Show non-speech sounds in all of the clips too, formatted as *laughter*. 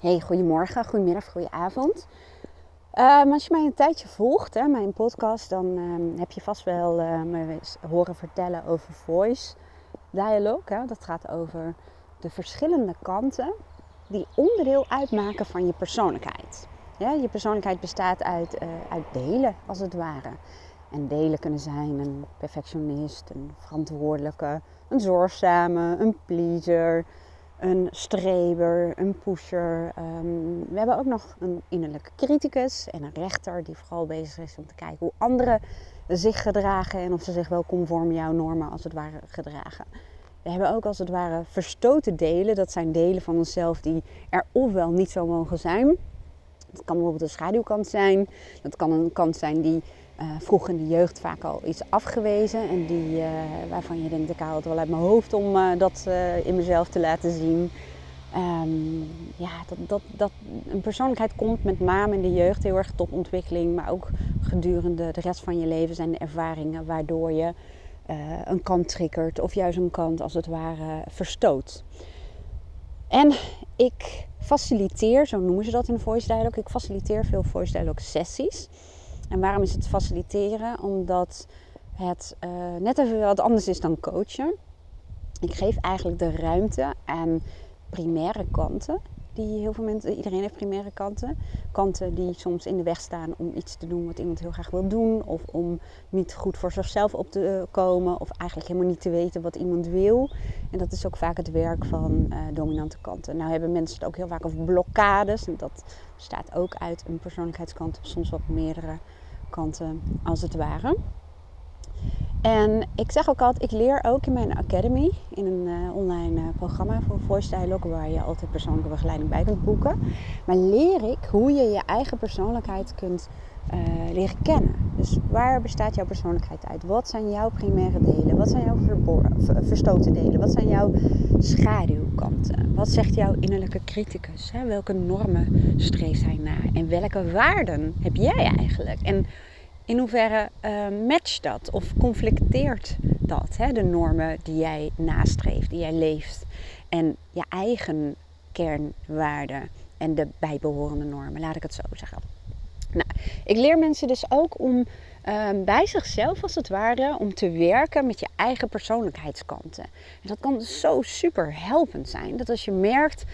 Hey, goedemorgen, goedemiddag, goedenavond. Um, als je mij een tijdje volgt, hè, mijn podcast, dan um, heb je vast wel uh, me horen vertellen over voice dialogue. Hè. Dat gaat over de verschillende kanten die onderdeel uitmaken van je persoonlijkheid. Je persoonlijkheid bestaat uit, uh, uit delen, als het ware. En delen kunnen zijn een perfectionist, een verantwoordelijke, een zorgzame, een pleaser, een streber, een pusher. Um, we hebben ook nog een innerlijke criticus en een rechter die vooral bezig is om te kijken hoe anderen zich gedragen en of ze zich wel conform jouw normen als het ware gedragen. We hebben ook als het ware verstoten delen. Dat zijn delen van onszelf die er ofwel niet zo mogen zijn. Dat kan bijvoorbeeld een schaduwkant zijn. Dat kan een kant zijn die uh, vroeg in de jeugd vaak al iets afgewezen. En die, uh, waarvan je denkt, ik haal het wel uit mijn hoofd om uh, dat in mezelf te laten zien. Um, ja, dat, dat, dat, een persoonlijkheid komt met name in de jeugd heel erg tot ontwikkeling. Maar ook gedurende de rest van je leven zijn de ervaringen waardoor je een kant triggert. Of juist een kant als het ware verstoot. En ik faciliteer, zo noemen ze dat in voice dialogue. Ik faciliteer veel voice dialogue sessies. En waarom is het faciliteren? Omdat het uh, net even wat anders is dan coachen. Ik geef eigenlijk de ruimte aan primaire kanten. Die heel veel mensen, iedereen heeft primaire kanten. Kanten die soms in de weg staan om iets te doen wat iemand heel graag wil doen. Of om niet goed voor zichzelf op te komen. Of eigenlijk helemaal niet te weten wat iemand wil. En dat is ook vaak het werk van uh, dominante kanten. Nou hebben mensen het ook heel vaak over blokkades. En dat bestaat ook uit een persoonlijkheidskant. Soms wat meerdere kanten als het ware. En ik zeg ook altijd, ik leer ook in mijn academy, in een uh, online uh, programma voor Voice waar je altijd persoonlijke begeleiding bij kunt boeken. Maar leer ik hoe je je eigen persoonlijkheid kunt uh, leren kennen. Dus waar bestaat jouw persoonlijkheid uit? Wat zijn jouw primaire delen? Wat zijn jouw verstoten delen? Wat zijn jouw schaduwkanten? Wat zegt jouw innerlijke criticus? Hè? Welke normen streeft hij na? En welke waarden heb jij eigenlijk? En in hoeverre uh, matcht dat of conflicteert dat? Hè? De normen die jij nastreeft, die jij leeft. En je eigen kernwaarden en de bijbehorende normen, laat ik het zo zeggen. Nou, ik leer mensen dus ook om uh, bij zichzelf als het ware om te werken met je eigen persoonlijkheidskanten. En dat kan zo super helpend zijn. Dat als je merkt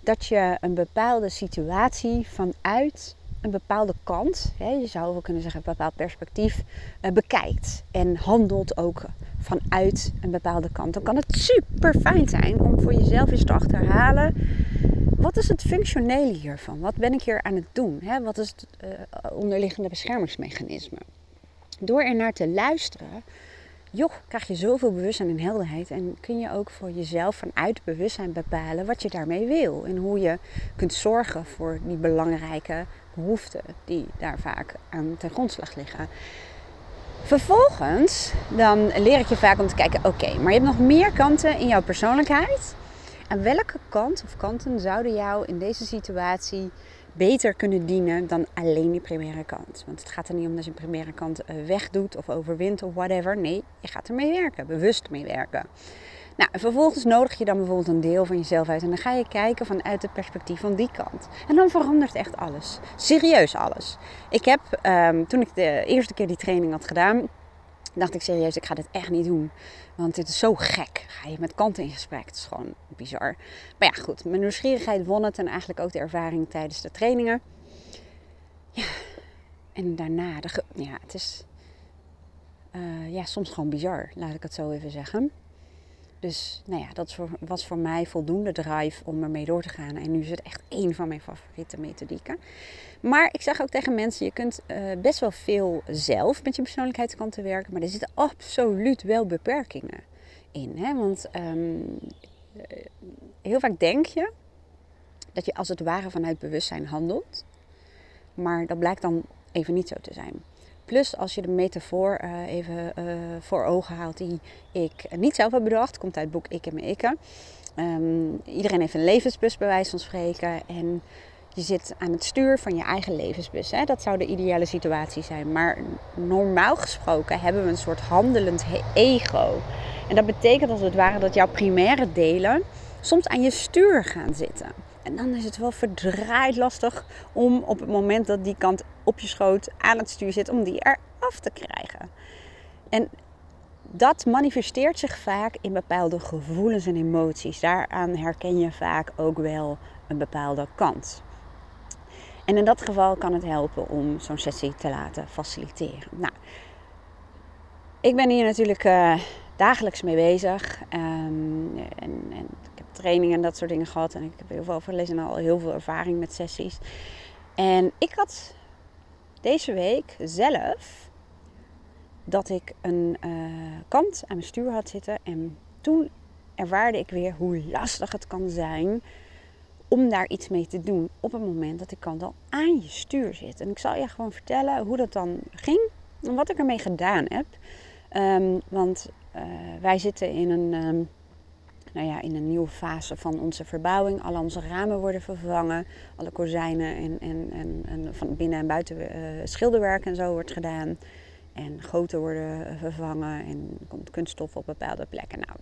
dat je een bepaalde situatie vanuit een bepaalde kant, hè, je zou wel kunnen zeggen een bepaald perspectief, uh, bekijkt. En handelt ook vanuit een bepaalde kant. Dan kan het super fijn zijn om voor jezelf eens te achterhalen wat is het functionele hiervan? Wat ben ik hier aan het doen? Wat is het uh, onderliggende beschermingsmechanisme? Door er naar te luisteren, joh, krijg je zoveel bewustzijn en helderheid. En kun je ook voor jezelf vanuit bewustzijn bepalen wat je daarmee wil. En hoe je kunt zorgen voor die belangrijke behoeften die daar vaak aan ten grondslag liggen. Vervolgens dan leer ik je vaak om te kijken, oké, maar je hebt nog meer kanten in jouw persoonlijkheid. En welke kant of kanten zouden jou in deze situatie beter kunnen dienen dan alleen die primaire kant? Want het gaat er niet om dat je primaire kant eh, wegdoet of overwint of whatever. Nee, je gaat ermee werken, bewust mee werken. Nou, vervolgens nodig je dan bijvoorbeeld een deel van jezelf uit en dan ga je kijken vanuit het perspectief van die kant. En dan verandert echt alles. Serieus alles. Ik heb, um, toen ik de eerste keer die training had gedaan, dacht ik serieus, ik ga dit echt niet doen. Want dit is zo gek. Ga je met kanten in gesprek. Het is gewoon bizar. Maar ja, goed. Mijn nieuwsgierigheid won het. En eigenlijk ook de ervaring tijdens de trainingen. Ja. En daarna, de ja, het is uh, ja, soms gewoon bizar. Laat ik het zo even zeggen. Dus nou ja, dat was voor mij voldoende drive om ermee door te gaan. En nu is het echt één van mijn favoriete methodieken. Maar ik zeg ook tegen mensen, je kunt uh, best wel veel zelf met je persoonlijkheidskanten werken. Maar er zitten absoluut wel beperkingen in. Hè? Want um, heel vaak denk je dat je als het ware vanuit bewustzijn handelt. Maar dat blijkt dan even niet zo te zijn. Plus als je de metafoor uh, even uh, voor ogen haalt die ik niet zelf heb bedacht, komt uit het boek Ik en mijn Ikken. Um, iedereen heeft een levensbus bij wijze van spreken en je zit aan het stuur van je eigen levensbus. Hè? Dat zou de ideale situatie zijn. Maar normaal gesproken hebben we een soort handelend ego. En dat betekent als het ware dat jouw primaire delen soms aan je stuur gaan zitten. En dan is het wel verdraaid lastig om op het moment dat die kant op je schoot aan het stuur zit, om die eraf te krijgen. En dat manifesteert zich vaak in bepaalde gevoelens en emoties. Daaraan herken je vaak ook wel een bepaalde kant. En in dat geval kan het helpen om zo'n sessie te laten faciliteren. Nou, ik ben hier natuurlijk uh, dagelijks mee bezig. Um, en, en, trainingen en dat soort dingen gehad. En ik heb heel veel overlezen en al heel veel ervaring met sessies. En ik had deze week zelf dat ik een uh, kant aan mijn stuur had zitten. En toen ervaarde ik weer hoe lastig het kan zijn om daar iets mee te doen op het moment dat de kant al aan je stuur zit. En ik zal je gewoon vertellen hoe dat dan ging en wat ik ermee gedaan heb. Um, want uh, wij zitten in een, um, nou ja, in een nieuwe fase van onze verbouwing. Alle onze ramen worden vervangen. Alle kozijnen en, en, en, en van binnen en buiten uh, schilderwerk en zo wordt gedaan. En goten worden vervangen en komt kunststof op bepaalde plekken. Nou,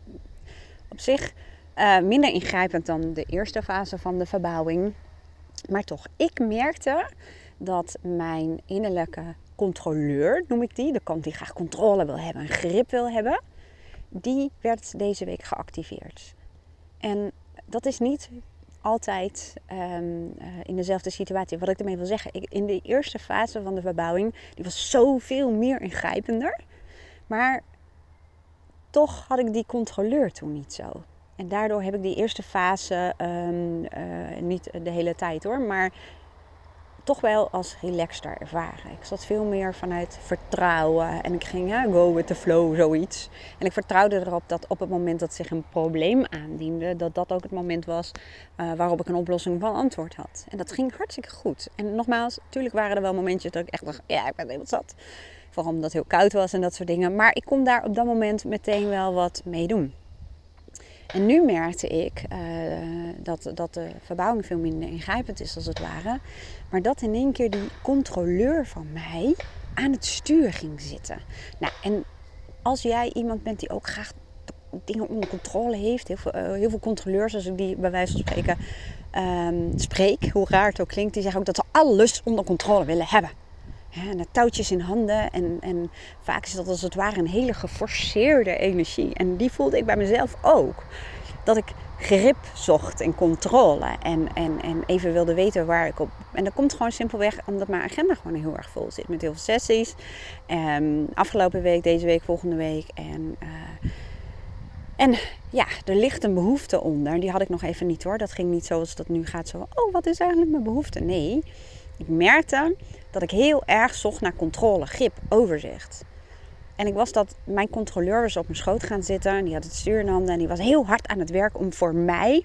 op zich uh, minder ingrijpend dan de eerste fase van de verbouwing. Maar toch, ik merkte dat mijn innerlijke controleur, noem ik die, de kant die graag controle wil hebben en grip wil hebben, die werd deze week geactiveerd. En dat is niet altijd um, uh, in dezelfde situatie. Wat ik ermee wil zeggen, in de eerste fase van de verbouwing, die was zoveel meer ingrijpender. Maar toch had ik die controleur toen niet zo. En daardoor heb ik die eerste fase, um, uh, niet de hele tijd hoor, maar toch wel als relaxter ervaren. Ik zat veel meer vanuit vertrouwen en ik ging ja, go with the flow, zoiets. En ik vertrouwde erop dat op het moment dat zich een probleem aandiende, dat dat ook het moment was uh, waarop ik een oplossing van antwoord had. En dat ging hartstikke goed. En nogmaals, natuurlijk waren er wel momentjes dat ik echt dacht, ja, ik ben helemaal zat. Vooral omdat het heel koud was en dat soort dingen. Maar ik kon daar op dat moment meteen wel wat mee doen. En nu merkte ik uh, dat, dat de verbouwing veel minder ingrijpend is, als het ware. Maar dat in één keer die controleur van mij aan het stuur ging zitten. Nou, en als jij iemand bent die ook graag dingen onder controle heeft, heel veel, uh, heel veel controleurs, als ik die bij wijze van spreken um, spreek, hoe raar het ook klinkt, die zeggen ook dat ze alles onder controle willen hebben. En de touwtjes in handen. En, en vaak is dat als het ware een hele geforceerde energie. En die voelde ik bij mezelf ook. Dat ik grip zocht en controle. En, en, en even wilde weten waar ik op. En dat komt gewoon simpelweg omdat mijn agenda gewoon heel erg vol zit. Met heel veel sessies. Um, afgelopen week, deze week, volgende week. En, uh, en ja, er ligt een behoefte onder. Die had ik nog even niet hoor. Dat ging niet zoals dat nu gaat. Zo, oh, wat is eigenlijk mijn behoefte? Nee, ik merkte dat ik heel erg zocht naar controle, grip, overzicht. En ik was dat, mijn controleur was op mijn schoot gaan zitten. En die had het stuur in handen. En die was heel hard aan het werk om voor mij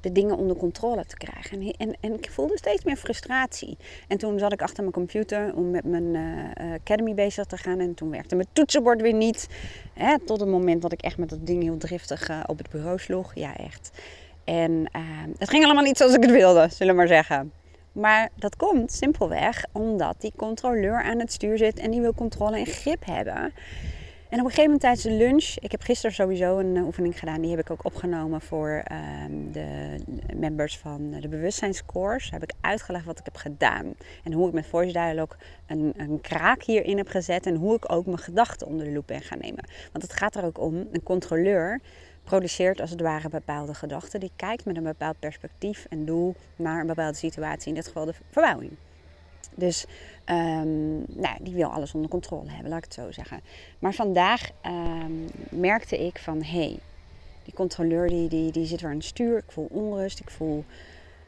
de dingen onder controle te krijgen. En, en, en ik voelde steeds meer frustratie. En toen zat ik achter mijn computer om met mijn uh, academy bezig te gaan. En toen werkte mijn toetsenbord weer niet. Hè, tot het moment dat ik echt met dat ding heel driftig uh, op het bureau sloeg. Ja, echt. En uh, het ging allemaal niet zoals ik het wilde, zullen we maar zeggen. Maar dat komt simpelweg omdat die controleur aan het stuur zit en die wil controle en grip hebben. En op een gegeven moment tijdens de lunch, ik heb gisteren sowieso een oefening gedaan, die heb ik ook opgenomen voor um, de members van de bewustzijnscourse. Heb ik uitgelegd wat ik heb gedaan en hoe ik met Voice Dialogue een, een kraak hierin heb gezet en hoe ik ook mijn gedachten onder de loep ben gaan nemen. Want het gaat er ook om, een controleur produceert als het ware bepaalde gedachten. Die kijkt met een bepaald perspectief en doel naar een bepaalde situatie, in dit geval de verbouwing. Dus um, nou, die wil alles onder controle hebben, laat ik het zo zeggen. Maar vandaag um, merkte ik van hé, hey, die controleur die, die, die zit weer aan het stuur. Ik voel onrust, ik voel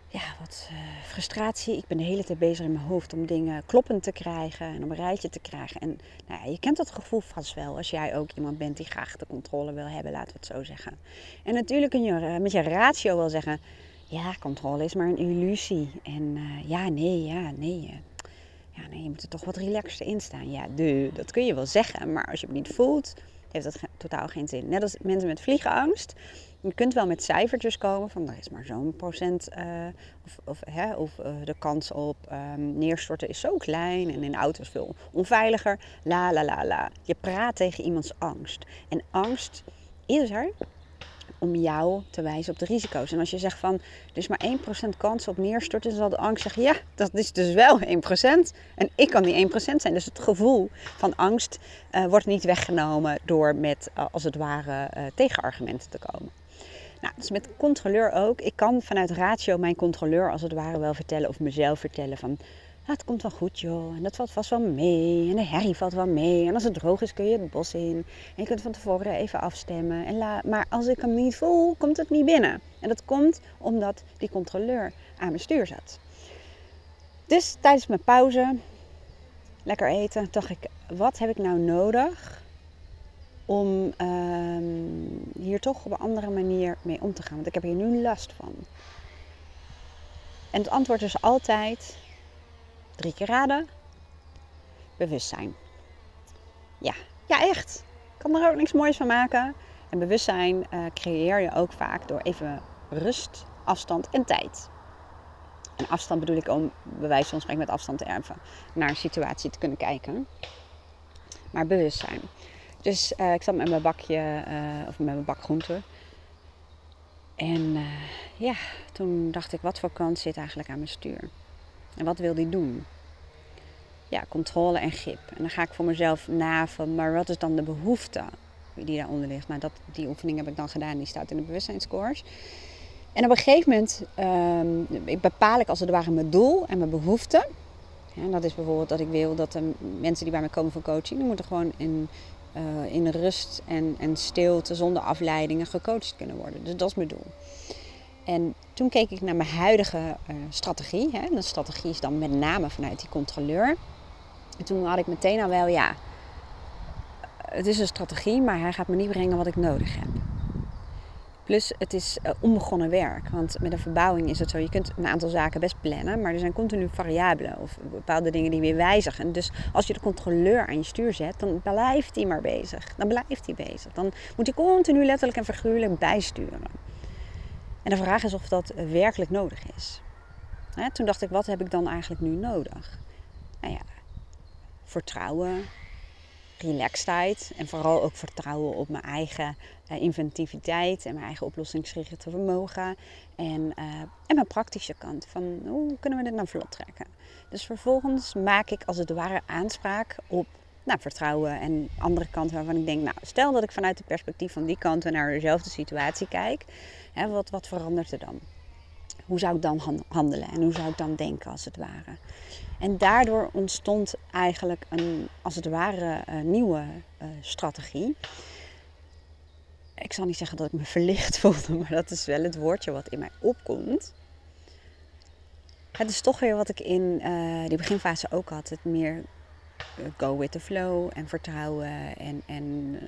ja, wat uh, frustratie. Ik ben de hele tijd bezig in mijn hoofd om dingen kloppend te krijgen en om een rijtje te krijgen. En nou ja, je kent dat gevoel vast wel als jij ook iemand bent die graag de controle wil hebben, laten we het zo zeggen. En natuurlijk kun je uh, met je ratio wel zeggen, ja, controle is maar een illusie. En uh, ja, nee, ja, nee. ja, nee, je moet er toch wat relaxter in staan. Ja, de, dat kun je wel zeggen, maar als je het niet voelt, heeft dat totaal geen zin. Net als mensen met vliegenangst je kunt wel met cijfertjes komen van er is maar zo'n procent uh, of, of, hè, of uh, de kans op um, neerstorten is zo klein en in de auto is veel onveiliger. La la la la. Je praat tegen iemands angst. En angst is er om jou te wijzen op de risico's. En als je zegt van, er is maar 1% kans op neerstorten, dan zal de angst zeggen, ja, dat is dus wel 1%. En ik kan die 1% zijn. Dus het gevoel van angst uh, wordt niet weggenomen door met, als het ware, tegenargumenten te komen. Nou, dus met controleur ook. Ik kan vanuit ratio mijn controleur als het ware wel vertellen of mezelf vertellen van het komt wel goed joh. En dat valt vast wel mee. En de herrie valt wel mee. En als het droog is kun je het bos in. En je kunt van tevoren even afstemmen. En la maar als ik hem niet voel, komt het niet binnen. En dat komt omdat die controleur aan mijn stuur zat. Dus tijdens mijn pauze, lekker eten, dacht ik, wat heb ik nou nodig om um, hier toch op een andere manier mee om te gaan? Want ik heb hier nu last van. En het antwoord is altijd Drie keer raden. Bewustzijn. Ja, ja echt. Ik kan er ook niks moois van maken. En bewustzijn uh, creëer je ook vaak door even rust, afstand en tijd. En afstand bedoel ik om, bij wijze van spreken met afstand te erven, naar een situatie te kunnen kijken. Maar bewustzijn. Dus uh, ik zat met mijn bakje, uh, of met mijn bak groenten. En ja, toen dacht ik, wat voor kant zit eigenlijk aan mijn stuur? En wat wil die doen? Ja, controle en grip. En dan ga ik voor mezelf naven, maar wat is dan de behoefte die daaronder ligt? Nou, dat, die oefening heb ik dan gedaan, die staat in de bewustzijnscores. En op een gegeven moment um, bepaal ik als het ware mijn doel en mijn behoefte. En dat is bijvoorbeeld dat ik wil dat de mensen die bij mij komen voor coaching, die moeten gewoon in, uh, in rust en, en stilte, zonder afleidingen, gecoacht kunnen worden. Dus dat is mijn doel. En toen keek ik naar mijn huidige uh, strategie. Hè. De strategie is dan met name vanuit die controleur. En toen had ik meteen al wel, ja, het is een strategie, maar hij gaat me niet brengen wat ik nodig heb. Plus, het is uh, onbegonnen werk. Want met een verbouwing is het zo, je kunt een aantal zaken best plannen, maar er zijn continu variabelen of bepaalde dingen die weer wijzigen. Dus als je de controleur aan je stuur zet, dan blijft hij maar bezig. Dan blijft hij bezig. Dan moet hij continu letterlijk en figuurlijk bijsturen. En de vraag is of dat werkelijk nodig is. Hè, toen dacht ik, wat heb ik dan eigenlijk nu nodig? Nou ja, vertrouwen, relaxedheid en vooral ook vertrouwen op mijn eigen uh, inventiviteit en mijn eigen oplossingsgerichte vermogen. En, uh, en mijn praktische kant van hoe kunnen we dit nou vlot trekken. Dus vervolgens maak ik als het ware aanspraak op nou, vertrouwen en andere kanten waarvan ik denk, nou stel dat ik vanuit het perspectief van die kanten naar dezelfde situatie kijk Hè, wat, wat verandert er dan? Hoe zou ik dan handelen en hoe zou ik dan denken als het ware? En daardoor ontstond eigenlijk een, als het ware, een nieuwe uh, strategie. Ik zal niet zeggen dat ik me verlicht *laughs* voelde, maar dat is wel het woordje wat in mij opkomt. Het is toch weer wat ik in uh, die beginfase ook had. Het meer go with the flow en vertrouwen en, en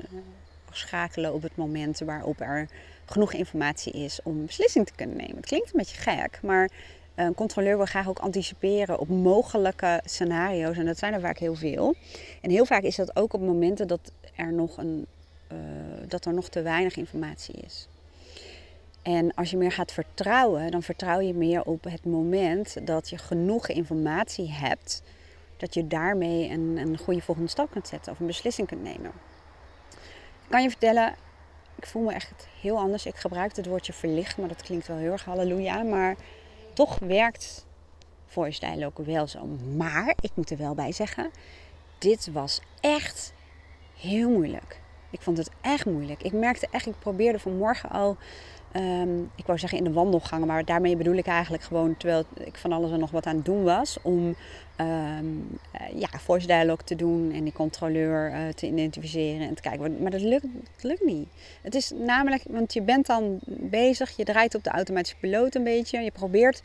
schakelen op het moment waarop er genoeg informatie is om beslissing te kunnen nemen. Het klinkt een beetje gek, maar een controleur wil graag ook anticiperen op mogelijke scenario's. En dat zijn er vaak heel veel. En heel vaak is dat ook op momenten dat er nog, een, uh, dat er nog te weinig informatie is. En als je meer gaat vertrouwen, dan vertrouw je meer op het moment dat je genoeg informatie hebt, dat je daarmee een, een goede volgende stap kunt zetten of een beslissing kunt nemen. Ik kan je vertellen, ik voel me echt heel anders. Ik gebruik het woordje verlicht, maar dat klinkt wel heel erg halleluja. Maar toch werkt voice dialogue wel zo. Maar ik moet er wel bij zeggen, dit was echt heel moeilijk. Ik vond het echt moeilijk. Ik merkte echt, ik probeerde vanmorgen al Um, ik wou zeggen in de wandelgangen, maar daarmee bedoel ik eigenlijk gewoon terwijl ik van alles en nog wat aan het doen was. Om um, ja, voice dialogue te doen en die controleur uh, te identificeren en te kijken. Maar dat lukt, lukt niet. Het is namelijk, want je bent dan bezig, je draait op de automatische piloot een beetje. Je probeert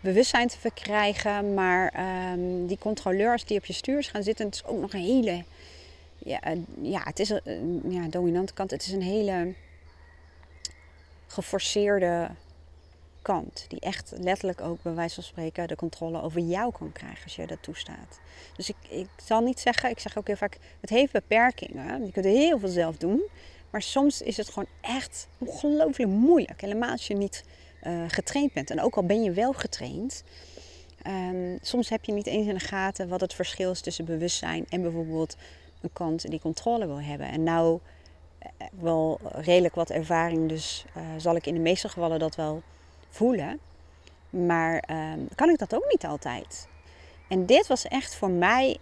bewustzijn te verkrijgen, maar um, die controleurs die op je stuurs gaan zitten, het is ook nog een hele. Ja, uh, ja het is een ja, dominante kant. Het is een hele geforceerde kant. Die echt letterlijk ook bij wijze van spreken de controle over jou kan krijgen als je dat toestaat. Dus ik, ik zal niet zeggen, ik zeg ook heel vaak, het heeft beperkingen. Je kunt heel veel zelf doen. Maar soms is het gewoon echt ongelooflijk moeilijk. Helemaal als je niet uh, getraind bent. En ook al ben je wel getraind. Um, soms heb je niet eens in de gaten wat het verschil is tussen bewustzijn en bijvoorbeeld een kant die controle wil hebben. En nou wel redelijk wat ervaring, dus zal ik in de meeste gevallen dat wel voelen. Maar ehm, kan ik dat ook niet altijd. En dit was echt voor mij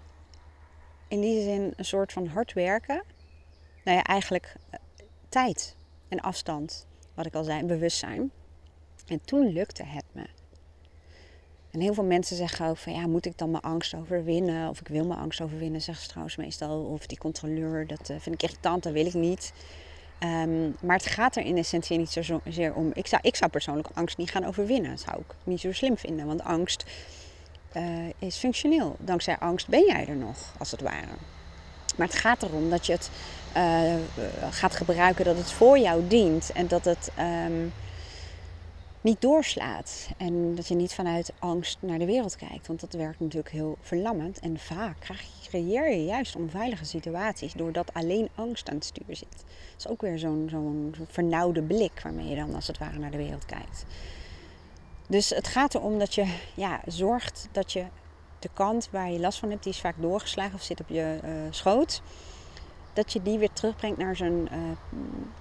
in die zin een soort van hard werken. Nou ja, eigenlijk tijd en afstand, wat ik al zei, bewustzijn. En toen lukte het me. En heel veel mensen zeggen ook van ja, moet ik dan mijn angst overwinnen? Of ik wil mijn angst overwinnen, zeggen ze trouwens meestal. Of die controleur, dat eh, vind ik irritant, dat wil ik niet. Um, maar het gaat er in essentie niet zozeer om. Ik zou, ik zou persoonlijk angst niet gaan overwinnen. Dat zou ik niet zo slim vinden. Want angst uh, is functioneel. Dankzij angst ben jij er nog, als het ware. Maar het gaat erom dat je het uh, gaat gebruiken, dat het voor jou dient. En dat het. Um, niet doorslaat. En dat je niet vanuit angst naar de wereld kijkt. Want dat werkt natuurlijk heel verlammend. En vaak creëer je juist onveilige situaties doordat alleen angst aan het stuur zit. Dat is ook weer zo'n vernauwde blik waarmee je dan als het ware naar de wereld kijkt. Dus het gaat erom dat je ja, zorgt dat je de kant waar je last van hebt, die is vaak doorgeslagen of zit op je uh, schoot dat je die weer terugbrengt naar zijn uh,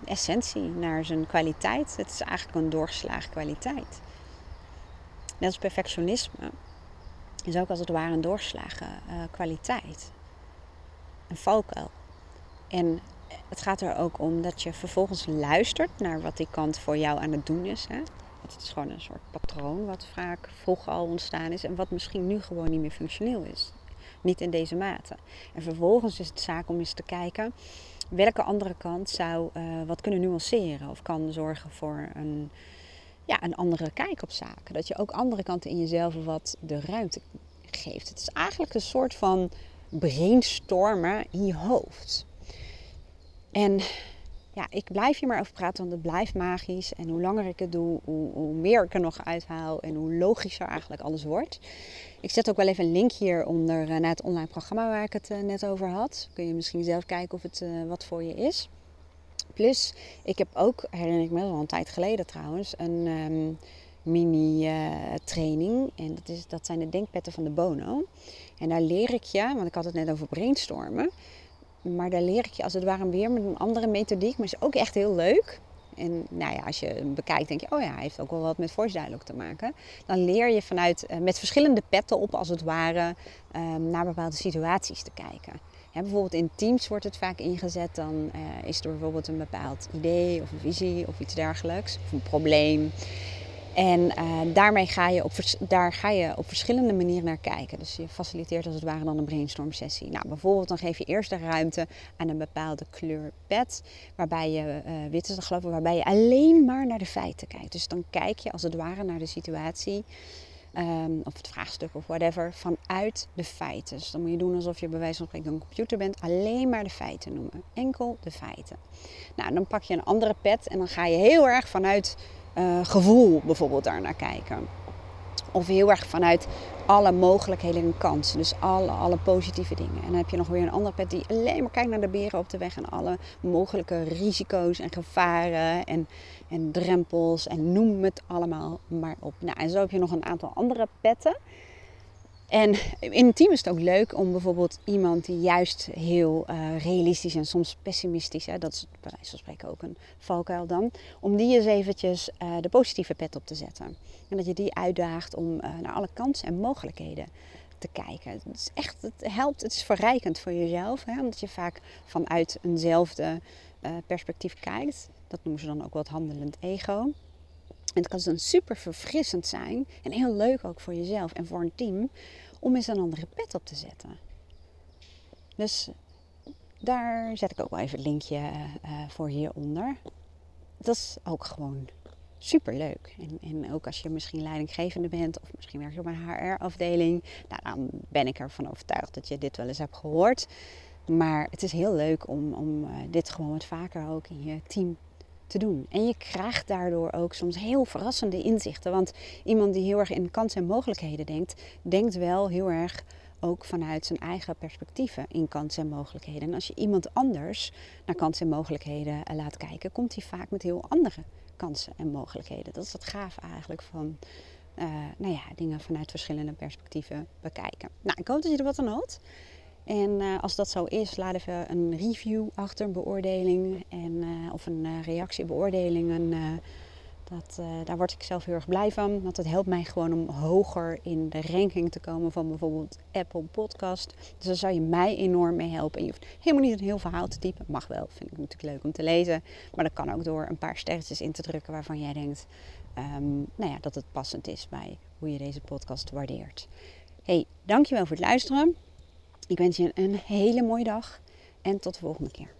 essentie, naar zijn kwaliteit. Het is eigenlijk een doorgeslagen kwaliteit. Net als perfectionisme is ook als het ware een doorgeslagen uh, kwaliteit. Een valkuil. En het gaat er ook om dat je vervolgens luistert naar wat die kant voor jou aan het doen is. Hè? Het is gewoon een soort patroon wat vaak vroeger al ontstaan is en wat misschien nu gewoon niet meer functioneel is niet in deze mate. En vervolgens is het zaak om eens te kijken welke andere kant zou uh, wat kunnen nuanceren of kan zorgen voor een, ja, een andere kijk op zaken. Dat je ook andere kanten in jezelf wat de ruimte geeft. Het is eigenlijk een soort van brainstormen in je hoofd. En ja, ik blijf hier maar over praten, want het blijft magisch. En hoe langer ik het doe, hoe, hoe, meer ik er nog uithaal en hoe logischer eigenlijk alles wordt. Ik zet ook wel even een link hieronder uh, naar het online programma waar ik het uh, net over had. Kun je misschien zelf kijken of het uh, wat voor je is. Plus, ik heb ook, herinner ik me wel een tijd geleden trouwens, een um, mini-training. en dat, is, dat zijn de denkpetten van de Bono. En daar leer ik je, want ik had het net over brainstormen. Maar daar leer ik je als het ware weer met een andere methodiek. Maar is ook echt heel leuk. En nou ja, als je hem bekijkt, denk je, oh ja, hij heeft ook wel wat met voice dialogue te maken. Dan leer je vanuit, uh, met verschillende petten op, als het ware, um, naar bepaalde situaties te kijken. Bijvoorbeeld in teams wordt het vaak ingezet. Dan uh, is er bijvoorbeeld een bepaald idee of een visie of iets dergelijks. Of een probleem. En uh, daarmee ga je, op, daar ga je op verschillende manieren naar kijken. Dus je faciliteert als het ware dan een brainstorm sessie. Nou, bijvoorbeeld dan geef je eerst de ruimte aan een bepaalde kleur pad. Waarbij je, uh, wit is geloof waarbij je alleen maar naar de feiten kijkt. Dus dan kijk je als het ware naar de situatie. Um, of het vraagstuk of whatever, vanuit de feiten. Dus dan moet je doen alsof je bij wijze van spreken een computer bent. Alleen maar de feiten noemen. Enkel de feiten. Nou, dan pak je een andere pad en dan ga je heel erg vanuit uh, gevoel bijvoorbeeld daar naar kijken. Of heel erg vanuit alle mogelijkheden en kansen. Dus alle, alle positieve dingen. En dan heb je nog weer een ander pet die alleen maar kijkt naar de beren op de weg. En alle mogelijke risico's en gevaren en, en drempels. En noem het allemaal maar op. Nou, en zo heb je nog een aantal andere petten. En in een team is het ook leuk om bijvoorbeeld iemand die juist heel uh, realistisch en soms pessimistisch, hè, dat is bij wijze van spreken ook een valkuil dan, om die eens eventjes uh, de positieve pet op te zetten. En dat je die uitdaagt om uh, naar alle kansen en mogelijkheden te kijken. Het is echt, het helpt, het is verrijkend voor jezelf, hè, omdat je vaak vanuit eenzelfde perspectief kijkt. Dat noemen ze dan ook wel het handelend ego. En het kan dan super verfrissend zijn en heel leuk ook voor jezelf en voor een team om eens een andere pet op te zetten. Dus daar zet ik ook wel even het linkje uh, voor hieronder. Dat is ook gewoon super leuk. En, en, ook als je misschien leidinggevende bent of misschien werk je op een HR-afdeling, nou, dan ben ik ervan overtuigd dat je dit wel eens hebt gehoord. Maar het is heel leuk om, om uh, dit gewoon wat vaker ook in je team te doen. En je krijgt daardoor ook soms heel verrassende inzichten. Want iemand die heel erg in kansen en mogelijkheden denkt, denkt wel heel erg ook vanuit zijn eigen perspectieven in kansen en mogelijkheden. En als je iemand anders naar kansen en mogelijkheden eh, laat kijken, komt hij vaak met heel andere kansen en mogelijkheden. Dat is het gaaf eigenlijk van uh, nou ja, dingen vanuit verschillende perspectieven bekijken. Nou, ik hoop dat je er wat aan had. En uh, als dat zo is, laat even een review achter, een beoordeling en, uh, of een uh, reactie, beoordeling. Dat, daar word ik zelf heel erg blij van. Want het helpt mij gewoon om hoger in de ranking te komen van bijvoorbeeld Apple Podcast. Dus daar zou je mij enorm mee helpen. En je hoeft helemaal niet een heel verhaal te typen. Mag wel, vind ik natuurlijk leuk om te lezen. Maar dat kan ook door een paar sterretjes in te drukken waarvan jij denkt um, nou ja, dat het passend is bij hoe je deze podcast waardeert. Hey, dankjewel voor het luisteren. Ik wens je een hele mooie dag en tot de volgende keer.